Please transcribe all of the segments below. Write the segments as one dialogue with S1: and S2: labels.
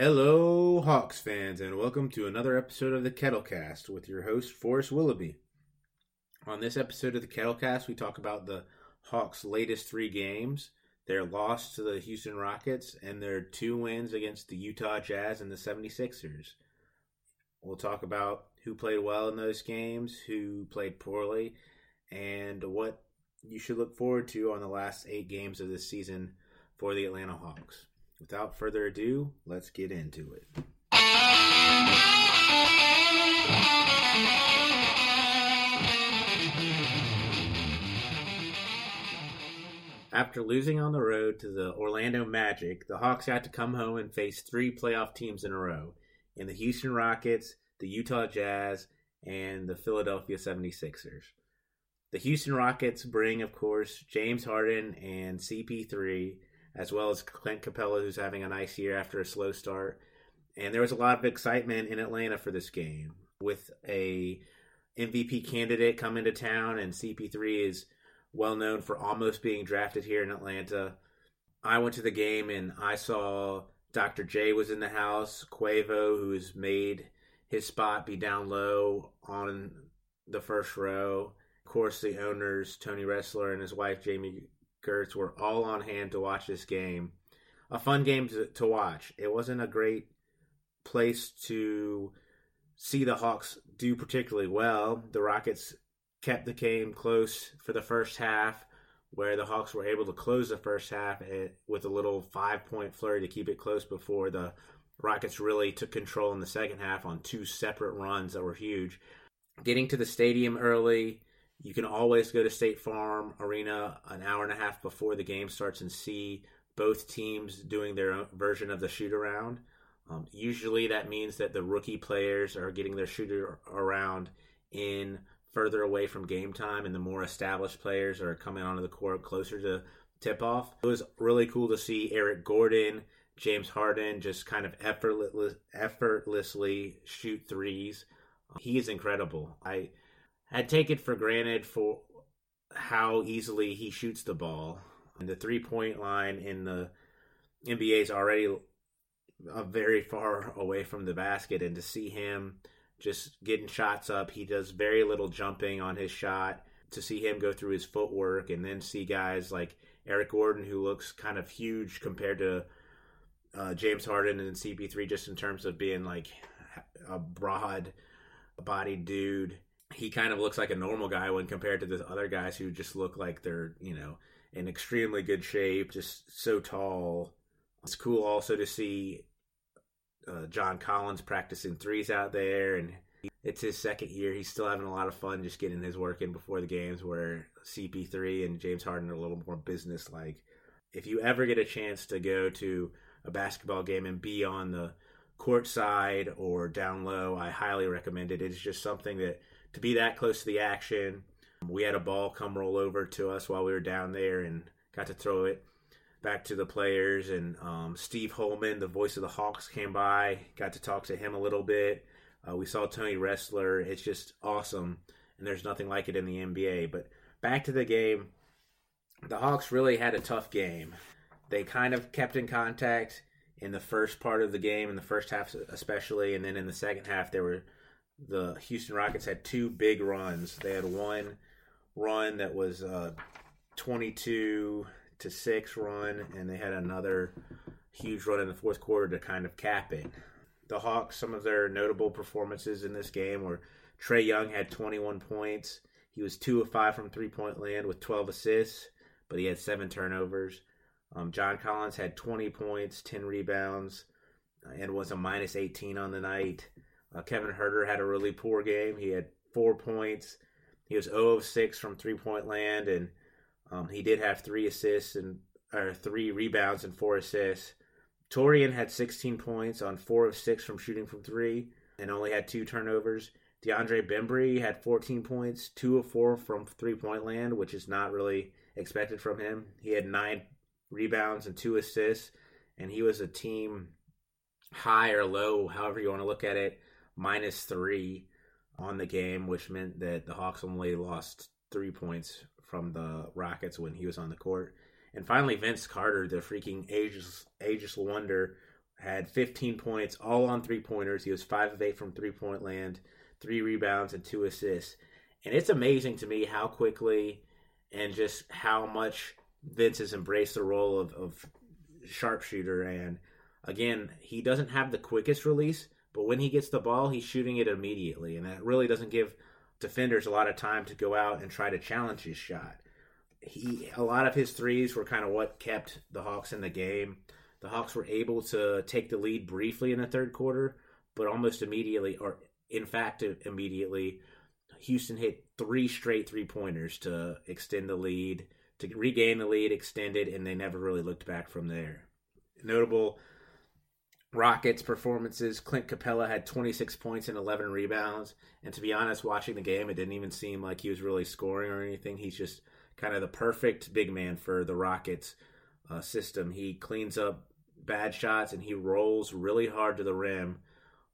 S1: Hello, Hawks fans, and welcome to another episode of the Kettlecast with your host, Forrest Willoughby. On this episode of the Kettlecast, we talk about the Hawks' latest three games, their loss to the Houston Rockets, and their two wins against the Utah Jazz and the 76ers. We'll talk about who played well in those games, who played poorly, and what you should look forward to on the last eight games of this season for the Atlanta Hawks. Without further ado, let's get into it. After losing on the road to the Orlando Magic, the Hawks had to come home and face three playoff teams in a row in the Houston Rockets, the Utah Jazz, and the Philadelphia 76ers. The Houston Rockets bring, of course, James Harden and CP3 as well as Clint Capela, who's having a nice year after a slow start. And there was a lot of excitement in Atlanta for this game with a MVP candidate coming to town, and CP3 is well known for almost being drafted here in Atlanta. I went to the game and I saw Dr. J was in the house, Quavo, who has made his spot be down low on the first row. Of course, the owners, Tony Ressler and his wife, Jami Gertz were all on hand to watch this game. A fun game to, to watch. It wasn't a great place to see the Hawks do particularly well. The Rockets kept the game close for the first half, where the Hawks were able to close the first half eh, with a little five point flurry to keep it close before the Rockets really took control in the second half on two separate runs that were huge. Getting to the stadium early, you can always go to State Farm Arena an hour and a half before the game starts and see both teams doing their version of the shoot around. Um, usually that means that the rookie players are getting their shooter around in further away from game time, and the more established players are coming onto the court closer to tip off. It was really cool to see Eric Gordon, James Harden just kind of effortless, effortlessly shoot threes. He is incredible. I had it for granted for how easily he shoots the ball. And the three point line in the NBA is already very far away from the basket, and to see him just getting shots up, he does very little jumping on his shot. To see him go through his footwork, and then see guys like Eric Gordon, who looks kind of huge compared to uh, James Harden and CP3, just in terms of being like a broad bodied dude he kind of looks like a normal guy when compared to the other guys who just look like they're you know in extremely good shape, just so tall. It's cool also to see uh, John Collins practicing threes out there, and it's his second year. He's still having a lot of fun just getting his work in before the games. Where CP3 and James Harden are a little more business like. If you ever get a chance to go to a basketball game and be on the court side or down low, I highly recommend it. It's just something that to be that close to the action. We had a ball come roll over to us while we were down there and got to throw it back to the players. And um, Steve Holman, the voice of the Hawks, came by, got to talk to him a little bit. Uh, we saw Tony Ressler. It's just awesome, and there's nothing like it in the NBA. But back to the game, the Hawks really had a tough game. They kind of kept in contact in the first part of the game, in the first half especially, and then in the second half, there were the Houston Rockets had two big runs. They had one run that was a 22 to 6 run and they had another huge run in the fourth quarter to kind of cap it. The Hawks, some of their notable performances in this game were Trae Young had 21 points. He was 2 of 5 from three point land with 12 assists, but he had 7 turnovers. Um, John Collins had 20 points, 10 rebounds, and was a minus 18 on the night. Uh, Kevin Huerter had a really poor game. He had four points. He was 0 of 6 from three point land, and um, he did have three assists and or three rebounds and four assists. Taurean had 16 points on four of six from shooting from three, and only had two turnovers. DeAndre Bembry had 14 points, two of four from three point land, which is not really expected from him. He had nine rebounds and two assists, and he was a team high or low, however you want to look at it, minus three on the game, which meant that the Hawks only lost three points from the Rockets when he was on the court. And finally, Vince Carter, the freaking ageless, ageless wonder, had 15 points, all on three pointers. He was 5 of 8 from three point land, three rebounds, and two assists. And it's amazing to me how quickly and just how much Vince has embraced the role of, of sharpshooter. And again, he doesn't have the quickest release, but when he gets the ball, he's shooting it immediately. And that really doesn't give defenders a lot of time to go out and try to challenge his shot. He a lot of his threes were kind of what kept the Hawks in the game. The Hawks were able to take the lead briefly in the third quarter, but almost immediately, or in fact, immediately, Houston hit three straight three pointers to extend the lead, to regain the lead, extend it, and they never really looked back from there. Notable Rockets performances. Clint Capela had 26 points and 11 rebounds. And to be honest, watching the game, it didn't even seem like he was really scoring or anything. He's just kind of the perfect big man for the Rockets uh, system. He cleans up bad shots and he rolls really hard to the rim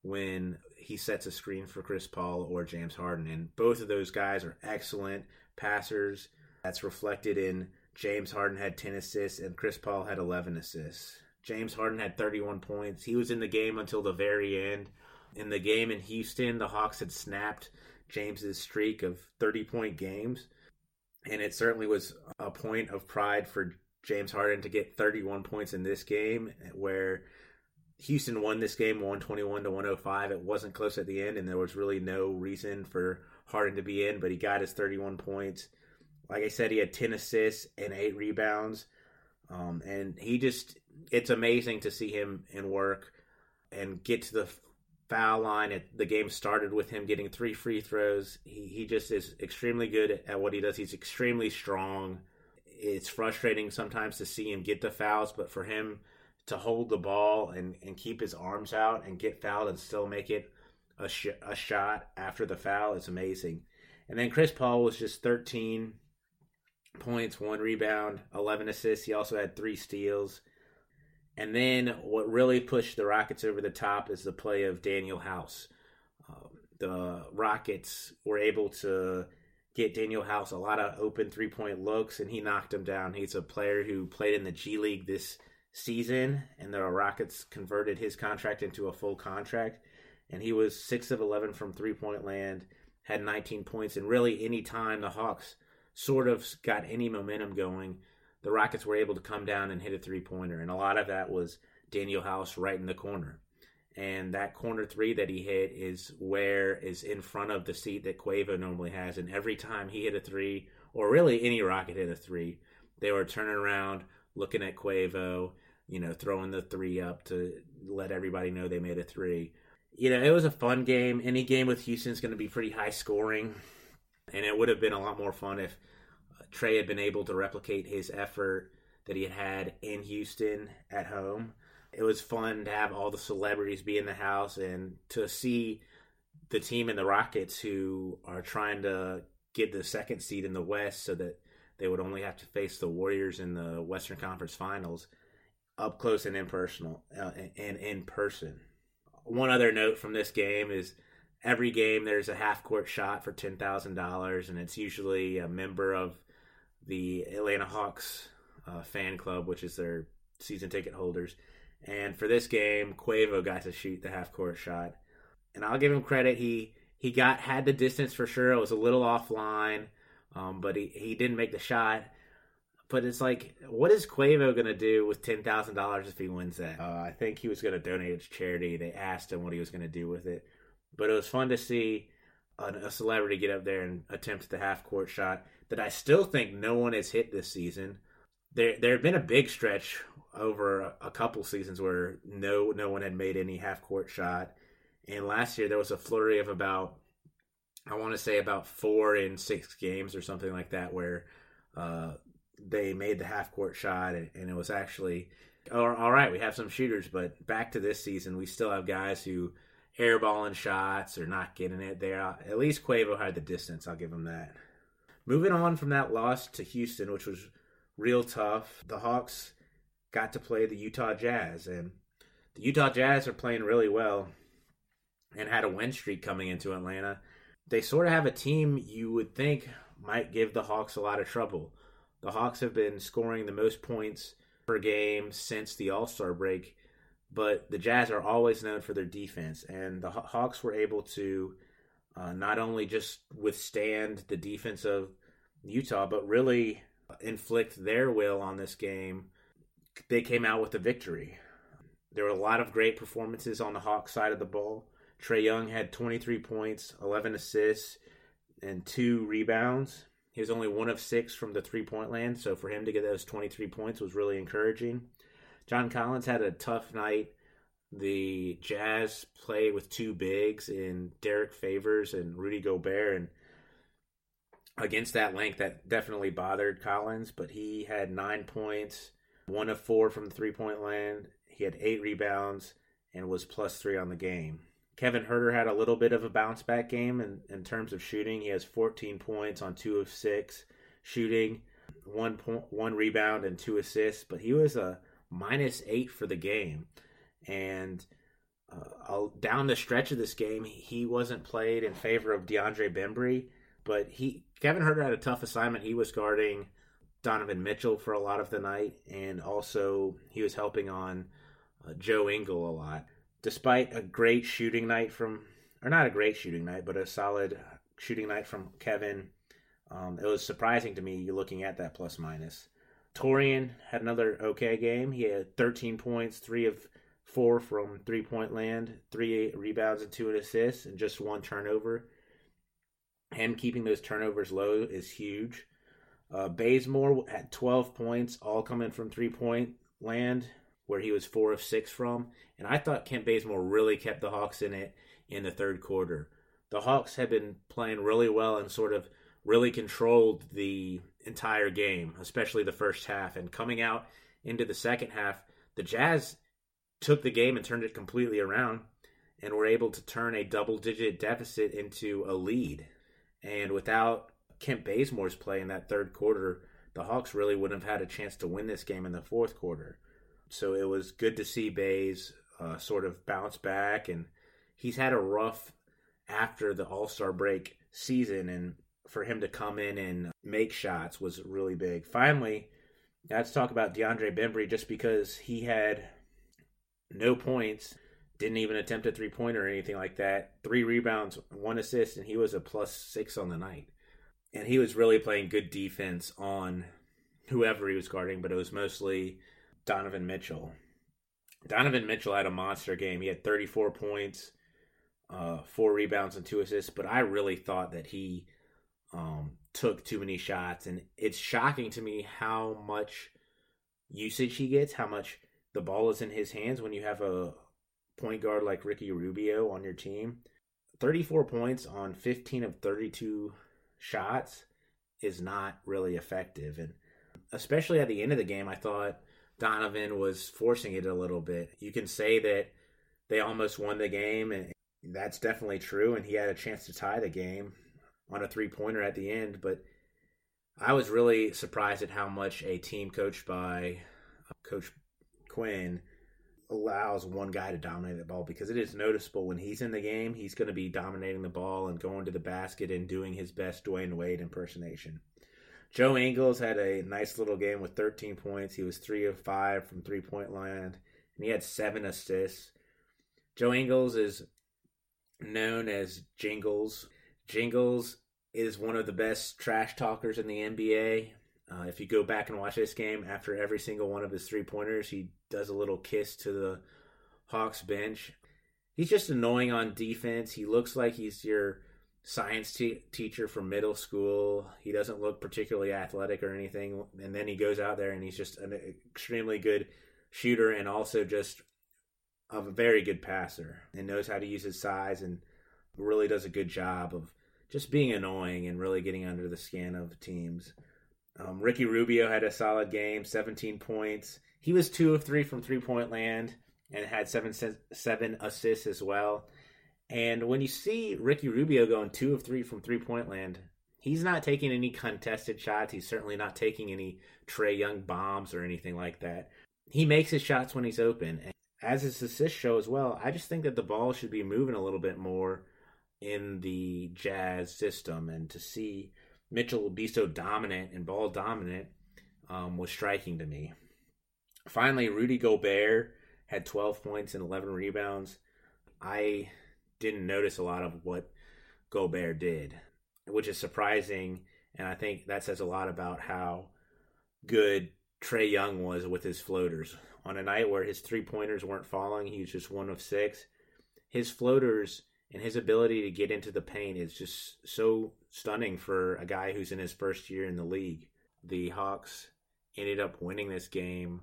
S1: when he sets a screen for Chris Paul or James Harden. And both of those guys are excellent passers. That's reflected in James Harden had 10 assists and Chris Paul had 11 assists. James Harden had 31 points. He was in the game until the very end. In the game in Houston, the Hawks had snapped James's streak of 30 point games. And it certainly was a point of pride for James Harden to get 31 points in this game, where Houston won this game 121 to 105. It wasn't close at the end, and there was really no reason for Harden to be in, but he got his 31 points. Like I said, he had 10 assists and eight rebounds. Um, and he just, it's amazing to see him in work and get to the foul line. The game started with him getting three free throws. He, he just is extremely good at what he does. He's extremely strong. It's frustrating sometimes to see him get the fouls, but for him to hold the ball and, and keep his arms out and get fouled and still make it a, sh- a shot after the foul is amazing. And then Chris Paul was just 13 points, one rebound, 11 assists. He also had three steals. And then what really pushed the Rockets over the top is the play of Danuel House. Um, the Rockets were able to get Danuel House a lot of open three point looks, and he knocked him down. He's a player who played in the G League this season, and the Rockets converted his contract into a full contract. And he was 6 of 11 from three point land, had 19 points, and really any time the Hawks sort of got any momentum going, the Rockets were able to come down and hit a three pointer. And a lot of that was Danuel House right in the corner. And that corner three that he hit is where is in front of the seat that Quavo normally has. And every time he hit a three, or really any Rocket hit a three, they were turning around, looking at Quavo, you know, throwing the three up to let everybody know they made a three. You know, it was a fun game. Any game with Houston is going to be pretty high scoring and it would have been a lot more fun if Trae had been able to replicate his effort that he had had in Houston at home. It was fun to have all the celebrities be in the house and to see the team in the Rockets who are trying to get the second seed in the West so that they would only have to face the Warriors in the Western Conference Finals up close and in personal uh, and in person. One other note from this game is every game there's a half court shot for ten thousand dollars, and it's usually a member of the Atlanta Hawks uh, fan club, which is their season ticket holders. And for this game, Quavo got to shoot the half court shot, and I'll give him credit. He he got had the distance for sure. It was a little offline, um, but he he didn't make the shot. But it's like, what is Quavo going to do with ten thousand dollars if he wins that? Uh, I think he was to donate it to charity. They asked him what he was going to do with it. But it was fun to see a, a celebrity get up there and attempt the half court shot that I still think no one has hit this season. There, there had been a big stretch over a, couple seasons where no, no one had made any half court shot, and last year there was a flurry of about, I want to say about four in six games or something like that, where uh, they made the half court shot, and, and it was actually, all right, we have some shooters, but back to this season, we still have guys who airballing shots or not getting it there. At least Quavo had the distance. I'll give him that. Moving on from that loss to Houston, which was real tough, the Hawks got to play the Utah Jazz, and the Utah Jazz are playing really well and had a win streak coming into Atlanta. They sort of have a team you would think might give the Hawks a lot of trouble. The Hawks have been scoring the most points per game since the All Star break but the Jazz are always known for their defense, and the Hawks were able to uh, not only just withstand the defense of Utah, but really inflict their will on this game. They came out with a victory. There were a lot of great performances on the Hawks side of the ball. Trae Young had 23 points, 11 assists, and two rebounds. He was only one of six from the three point land, so for him to get those 23 points was really encouraging. John Collins had a tough night. The Jazz play with two bigs in Derrick Favors and Rudy Gobert, and against that length, that definitely bothered Collins. But he had nine points, one of four from the three point land. He had eight rebounds and was plus three on the game. Kevin Huerter had a little bit of a bounce back game in, in terms of shooting. He has 14 points on two of six shooting, one point, one rebound, and two assists. But he was a minus eight for the game. And uh, down the stretch of this game, he wasn't played in favor of DeAndre Bembry, but he Kevin Huerter had a tough assignment. He was guarding Donovan Mitchell for a lot of the night, and also he was helping on uh, Joe Ingles a lot. Despite a great shooting night from, or not a great shooting night, but a solid shooting night from Kevin, um, it was surprising to me you looking at that plus minus. Taurean had another okay game. He had 13 points, three of four from three point land, three rebounds and two assists, and just one turnover. Him keeping those turnovers low is huge. Uh, Bazemore had 12 points, all coming from three point land, where he was four of six from. And I thought Kent Bazemore really kept the Hawks in it in the third quarter. The Hawks had been playing really well and sort of really controlled the entire game, especially the first half. And coming out into the second half, the Jazz took the game and turned it completely around and were able to turn a double digit deficit into a lead. And without Kent Bazemore's play in that third quarter, the Hawks really wouldn't have had a chance to win this game in the fourth quarter. So it was good to see Bays uh, sort of bounce back. And he's had a rough after the All Star break season. And for him to come in and make shots was really big. Finally, let's talk about DeAndre Bembry just because he had no points, didn't even attempt a three pointer or anything like that. Three rebounds, one assist, and he was a plus six on the night. And he was really playing good defense on whoever he was guarding, but it was mostly Donovan Mitchell. Donovan Mitchell had a monster game. He had 34 points, uh, four rebounds, and two assists. But I really thought that he um, took too many shots, and it's shocking to me how much usage he gets, how much the ball is in his hands when you have a point guard like Ricky Rubio on your team. 34 points on 15 of 32 shots is not really effective. And especially at the end of the game, I thought Donovan was forcing it a little bit. You can say that they almost won the game, and that's definitely true. And he had a chance to tie the game on a three pointer at the end. But I was really surprised at how much a team coached by uh, Coach Quin allows one guy to dominate the ball because it is noticeable when he's in the game, he's going to be dominating the ball and going to the basket and doing his best Dwyane Wade impersonation. Joe Ingles had a nice little game with 13 points. He was 3 of 5 from three point land, and he had 7 assists. Joe Ingles is known as Jingles. Jingles is one of the best trash talkers in the NBA. Uh, if you go back and watch this game, after every single one of his three pointers, he does a little kiss to the Hawks bench. He's just annoying on defense. He looks like he's your science te- teacher from middle school. He doesn't look particularly athletic or anything. And then he goes out there and he's just an extremely good shooter and also just a very good passer and knows how to use his size and really does a good job of just being annoying and really getting under the skin of teams. Um, Ricky Rubio had a solid game, 17 points. He was two of three from three point land and had seven seven assists as well. And when you see Ricky Rubio going two of three from three point land, he's not taking any contested shots. He's certainly not taking any Trae Young bombs or anything like that. He makes his shots when he's open. And as his assists show as well, I just think that the ball should be moving a little bit more in the Jazz system. And to see Mitchell be so dominant and ball dominant um, was striking to me. Finally, Rudy Gobert had 12 points and 11 rebounds. I didn't notice a lot of what Gobert did, which is surprising. And I think that says a lot about how good Trae Young was with his floaters. On a night where his three pointers weren't falling, he was just one of six. His floaters and his ability to get into the paint is just so stunning for a guy who's in his first year in the league. The Hawks ended up winning this game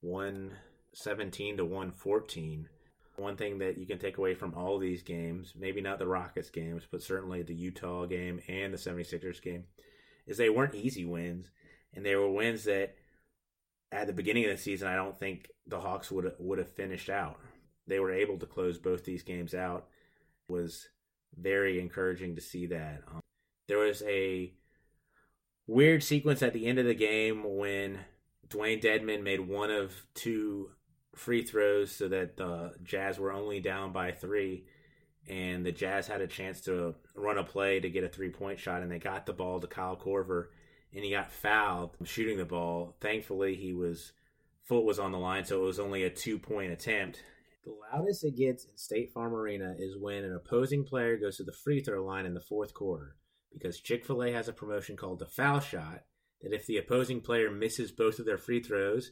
S1: 117 to 114. One thing that you can take away from all these games, maybe not the Rockets games, but certainly the Utah game and the 76ers game, is they weren't easy wins. And they were wins that at the beginning of the season, I don't think the Hawks would would have finished out. They were able to close both these games out. Was very encouraging to see that. Um, there was a weird sequence at the end of the game when Dewayne Dedmon made one of two free throws so that the Jazz were only down by three. And the Jazz had a chance to run a play to get a three point shot, and they got the ball to Kyle Korver, and he got fouled shooting the ball. Thankfully, he was foot was on the line, so it was only a two point attempt. The loudest it gets in State Farm Arena is when an opposing player goes to the free throw line in the fourth quarter, because Chick fil A has a promotion called the foul shot that if the opposing player misses both of their free throws,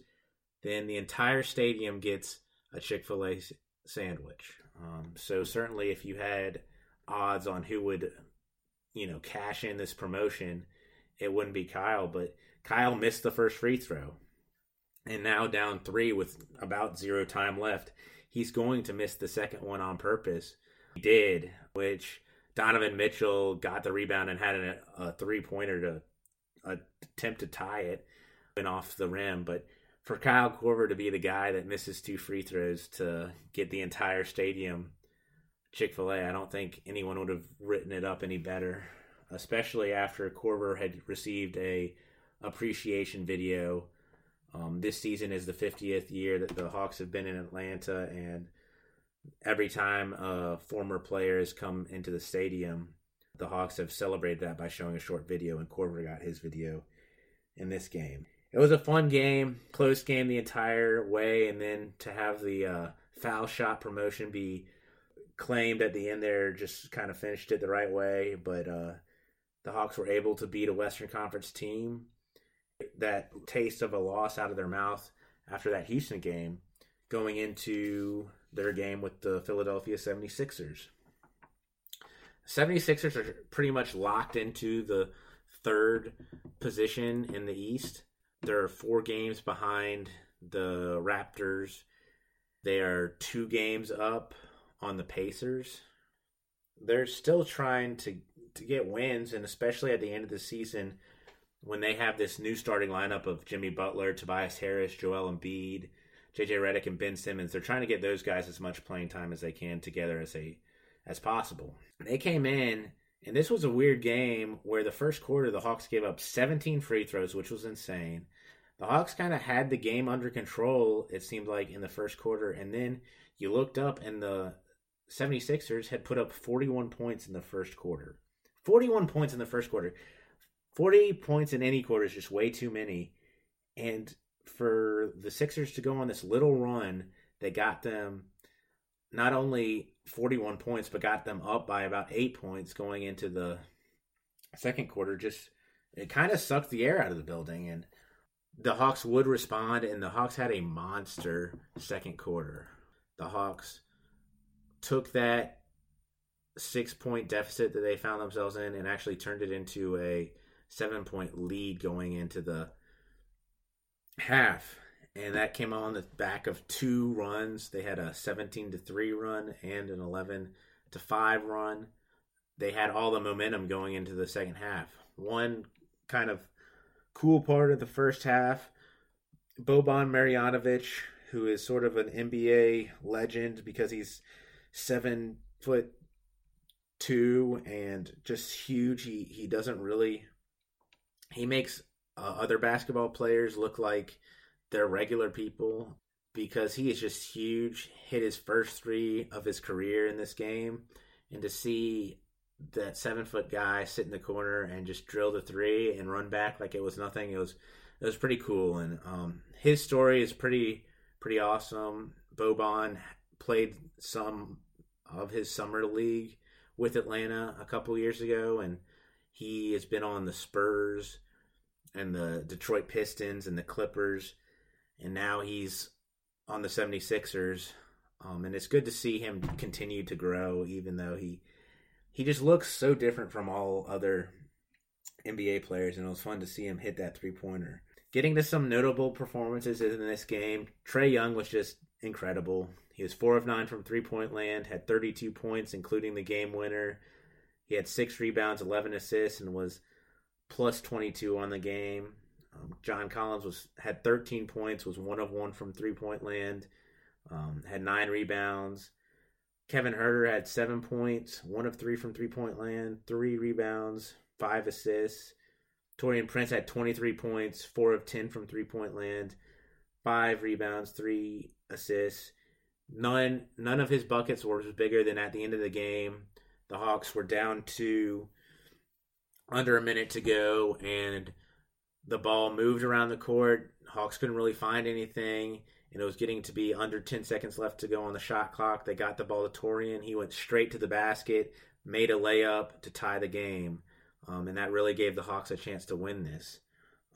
S1: then the entire stadium gets a Chick fil A sandwich. Um, so, certainly, if you had odds on who would, you know, cash in this promotion, it wouldn't be Kyle, but Kyle missed the first free throw. And now down three with about zero time left, he's going to miss the second one on purpose. He did, which Donovan Mitchell got the rebound and had a, a three pointer to attempt to tie it and off the rim. But for Kyle Korver to be the guy that misses two free throws to get the entire stadium Chick fil A, I don't think anyone would have written it up any better, especially after Korver had received a appreciation video. Um, this season is the 50th year that the Hawks have been in Atlanta, and every time a former player has come into the stadium, the Hawks have celebrated that by showing a short video, and Korver got his video in this game. It was a fun game, close game the entire way, and then to have the uh, foul shot promotion be claimed at the end there just kind of finished it the right way. But uh, the Hawks were able to beat a Western Conference team. That taste of a loss out of their mouth after that Houston game, going into their game with the Philadelphia 76ers. 76ers are pretty much locked into the third position in the East. They're four games behind the Raptors. They are two games up on the Pacers. They're still trying to to get wins, and especially at the end of the season, when they have this new starting lineup of Jimmy Butler, Tobias Harris, Joel Embiid, JJ Redick, and Ben Simmons, they're trying to get those guys as much playing time as they can together as they as possible. They came in, and this was a weird game where the first quarter the Hawks gave up 17 free throws, which was insane. The Hawks kind of had the game under control, it seemed like, in the first quarter, and then you looked up and the 76ers had put up 41 points in the first quarter. 41 points in the first quarter. 40 points in any quarter is just way too many. And for the Sixers to go on this little run that got them not only 41 points, but got them up by about eight points going into the second quarter. Just it kind of sucked the air out of the building, and the Hawks would respond, and the Hawks had a monster second quarter. The Hawks took that six point deficit that they found themselves in and actually turned it into a seven point lead going into the half and that came on the back of two runs. They had a 17 to 3 run and an 11 to 5 run. They had all the momentum going into the second half. One kind of cool part of the first half, Boban Marjanovic, who is sort of an NBA legend because he's seven foot two and just huge. He he doesn't really he makes uh, other basketball players look like they're regular people because he is just huge. Hit his first three of his career in this game, and to see that seven foot guy sit in the corner and just drill the three and run back like it was nothing, it was it was pretty cool. And um, his story is pretty pretty awesome. Boban played some of his summer league with Atlanta a couple years ago, and he has been on the Spurs and the Detroit Pistons and the Clippers, and now he's on the 76ers. Um, and it's good to see him continue to grow, even though he he just looks so different from all other NBA players, and it was fun to see him hit that three pointer. Getting to some notable performances in this game, Trae Young was just incredible. He was four of nine from three point land, had 32 points, including the game winner. He had six rebounds, 11 assists, and was plus 22 on the game. Um, John Collins was had 13 points, was one of one from three point land, um, had nine rebounds. Kevin Huerter had seven points, one of three from three point land, three rebounds, five assists. Taurean Prince had 23 points, four of 10 from three point land, five rebounds, three assists. None none of his buckets were bigger than at the end of the game. The Hawks were down to under a minute to go, and the ball moved around the court. Hawks couldn't really find anything, and it was getting to be under 10 seconds left to go on the shot clock. They got the ball to Taurean. He went straight to the basket, made a layup to tie the game, um, and that really gave the Hawks a chance to win this.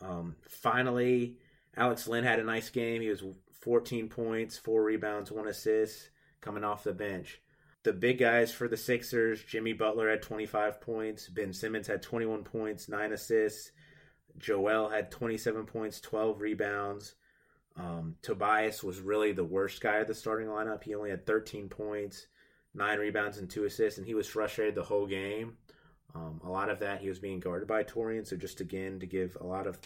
S1: Um, finally, Alex Len had a nice game. He was 14 points, four rebounds, one assist coming off the bench. The big guys for the Sixers, Jimmy Butler had 25 points, Ben Simmons had 21 points, nine assists. Joel had 27 points, 12 rebounds. Um, Tobias was really the worst guy of the starting lineup. He only had 13 points, nine rebounds, and two assists, and he was frustrated the whole game. Um, a lot of that he was being guarded by Taurean, So just again to give a lot of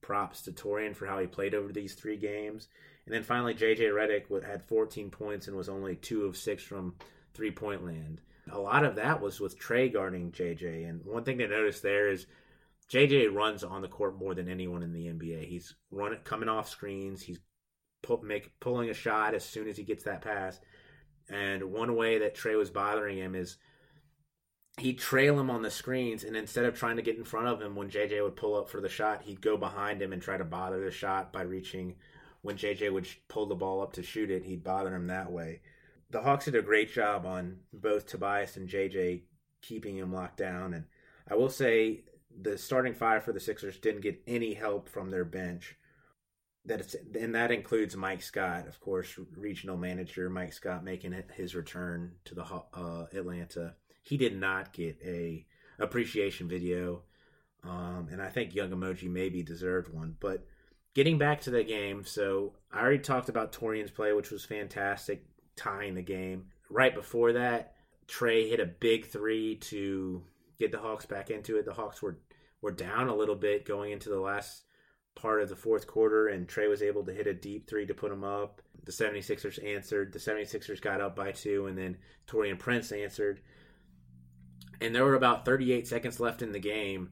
S1: props to Taurean for how he played over these three games. And then finally, JJ Redick had 14 points and was only two of six from three point land. A lot of that was with Trae guarding JJ. And one thing to notice there is JJ runs on the court more than anyone in the NBA. He's running, coming off screens. He's pull, make, pulling a shot as soon as he gets that pass. And one way that Trae was bothering him is he'd trail him on the screens, and instead of trying to get in front of him when JJ would pull up for the shot, he'd go behind him and try to bother the shot by reaching. When JJ would pull the ball up to shoot it, he'd bother him that way. The Hawks did a great job on both Tobias and JJ keeping him locked down, and I will say the starting five for the Sixers didn't get any help from their bench. That and that includes Mike Scott, of course, regional manager Mike Scott making his return to the uh, Atlanta he did not get a appreciation video, um, and I think Young Emoji maybe deserved one. But getting back to the game, so I already talked about Taurean's play, which was fantastic, tying the game. Right before that, Trae hit a big three to get the Hawks back into it. The Hawks were were down a little bit going into the last part of the fourth quarter, and Trae was able to hit a deep three to put them up. The 76ers answered. The 76ers got up by two, and then Taurean Prince answered and there were about 38 seconds left in the game.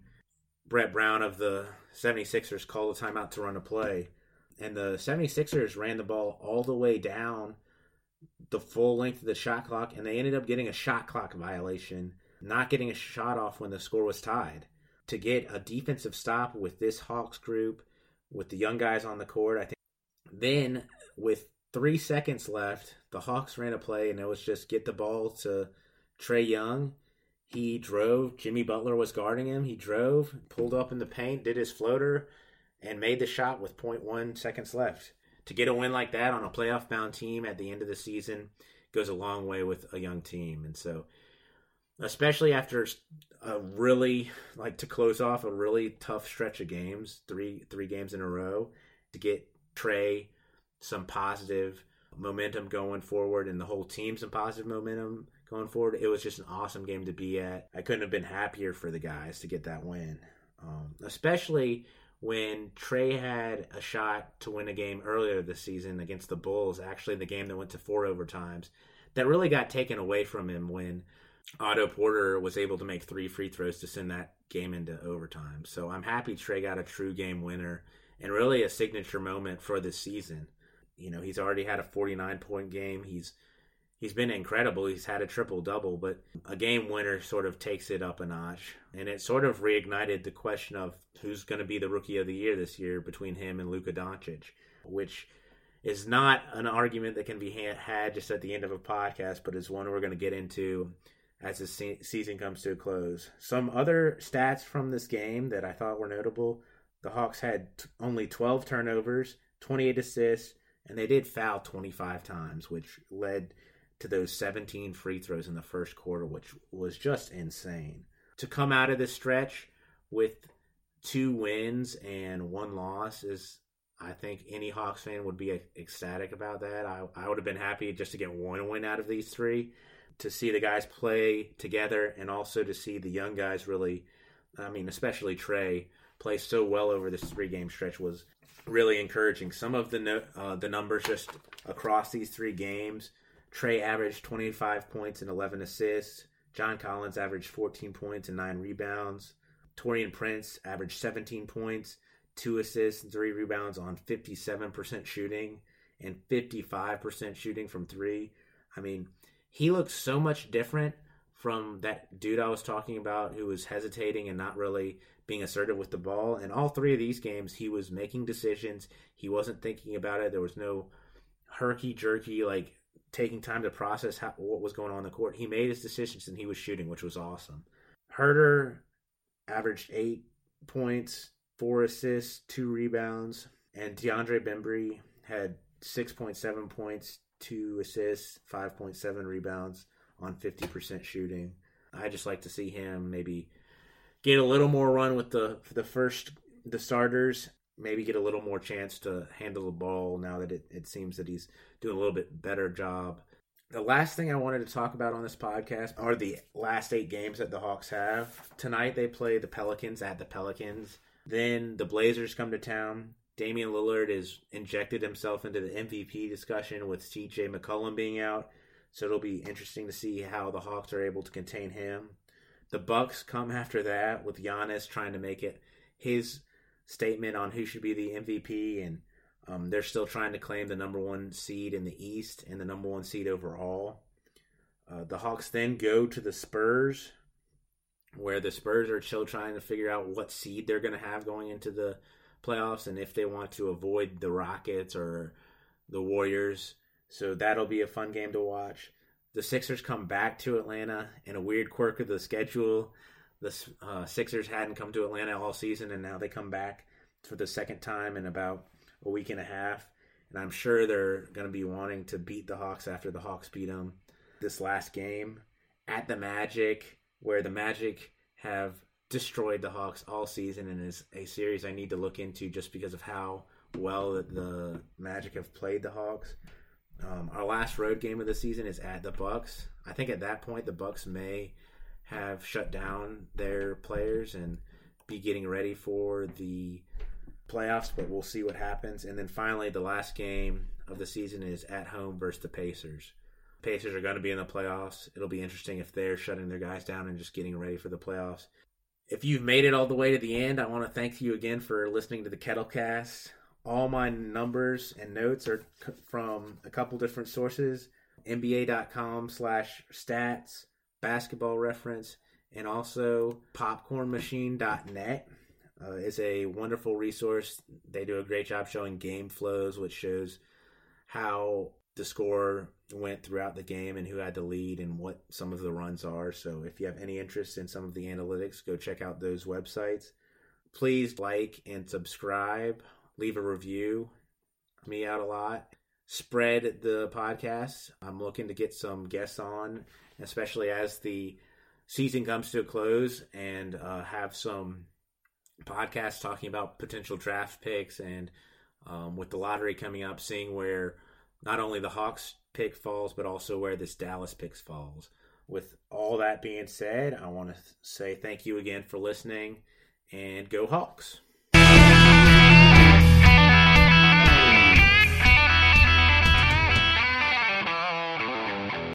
S1: Brett Brown of the 76ers called a timeout to run a play. And the 76ers ran the ball all the way down the full length of the shot clock, and they ended up getting a shot clock violation, not getting a shot off when the score was tied. To get a defensive stop with this Hawks group, with the young guys on the court, I think. Then, with three seconds left, the Hawks ran a play, and it was just get the ball to Trae Young he drove. Jimmy Butler was guarding him. He drove, pulled up in the paint, did his floater, and made the shot with 0.1 seconds left. To get a win like that on a playoff bound team at the end of the season goes a long way with a young team. And so, especially after a really, like to close off a really tough stretch of games, three three games in a row, to get Trae some positive momentum going forward and the whole team some positive momentum going forward. It was just an awesome game to be at. I couldn't have been happier for the guys to get that win, um, especially when Trae had a shot to win a game earlier this season against the Bulls, actually the game that went to four overtimes. That really got taken away from him when Otto Porter was able to make three free throws to send that game into overtime. So I'm happy Trae got a true game winner and really a signature moment for this season. You know, he's already had a 49 point game. He's he's been incredible. He's had a triple double, but a game winner sort of takes it up a notch. And it sort of reignited the question of who's going to be the rookie of the year this year between him and Luka Doncic, which is not an argument that can be had just at the end of a podcast, but is one we're going to get into as the se- season comes to a close. Some other stats from this game that I thought were notable the Hawks had t- only 12 turnovers, 28 assists, and they did foul 25 times, which led to those 17 free throws in the first quarter, which was just insane. To come out of this stretch with two wins and one loss is I think any Hawks fan would be ecstatic about that. I, I would have been happy just to get one win out of these three, to see the guys play together, and also to see the young guys really, I mean, especially Trae, play so well over this three game stretch was really encouraging. Some of the uh, the numbers just across these three games, Trae averaged 25 points and 11 assists. John Collins averaged 14 points and 9 rebounds. Taurean Prince averaged 17 points, 2 assists, and 3 rebounds on 57% shooting and 55% shooting from 3. I mean, he looks so much different from that dude I was talking about who was hesitating and not really being assertive with the ball. In all three of these games, he was making decisions. He wasn't thinking about it. There was no herky jerky, like taking time to process how, what was going on in the court. He made his decisions and he was shooting, which was awesome. Huerter averaged eight points, four assists, two rebounds, and DeAndre Bembry had 6.7 points, two assists, 5.7 rebounds on 50% shooting. I just like to see him maybe get a little more run with the the first the starters. Maybe get a little more chance to handle the ball now that it, it seems that he's doing a little bit better job. The last thing I wanted to talk about on this podcast are the last eight games that the Hawks have. Tonight they play the Pelicans at the Pelicans. Then the Blazers come to town. Damian Lillard has injected himself into the MVP discussion with CJ McCollum being out. So it'll be interesting to see how the Hawks are able to contain him. The Bucks come after that with Giannis trying to make it his statement on who should be the MVP, and um, they're still trying to claim the number one seed in the East and the number one seed overall. Uh, the Hawks then go to the Spurs, where the Spurs are still trying to figure out what seed they're going to have going into the playoffs and if they want to avoid the Rockets or the Warriors. So that'll be a fun game to watch the Sixers come back to Atlanta in a weird quirk of the schedule. The uh, Sixers hadn't come to Atlanta all season, and now they come back for the second time in about a week and a half. And I'm sure they're going to be wanting to beat the Hawks after the Hawks beat them this last game at the Magic, where the Magic have destroyed the Hawks all season and is a series I need to look into just because of how well the Magic have played the Hawks. Um, our last road game of the season is at the Bucks. I think at that point the Bucks may have shut down their players and be getting ready for the playoffs, but we'll see what happens. And then finally, the last game of the season is at home versus the Pacers. Pacers are going to be in the playoffs. It'll be interesting if they're shutting their guys down and just getting ready for the playoffs. If you've made it all the way to the end, I want to thank you again for listening to the Kettlecast all my numbers and notes are from a couple different sources nba.com slash stats basketball reference and also popcornmachine.net uh, is a wonderful resource they do a great job showing game flows which shows how the score went throughout the game and who had the lead and what some of the runs are so if you have any interest in some of the analytics go check out those websites please like and subscribe leave a review. Me out a lot. Spread the podcast. I'm looking to get some guests on, especially as the season comes to a close, and uh, have some podcasts talking about potential draft picks and um, with the lottery coming up, seeing where not only the Hawks pick falls, but also where this Dallas picks falls. With all that being said, I want to say thank you again for listening and go Hawks.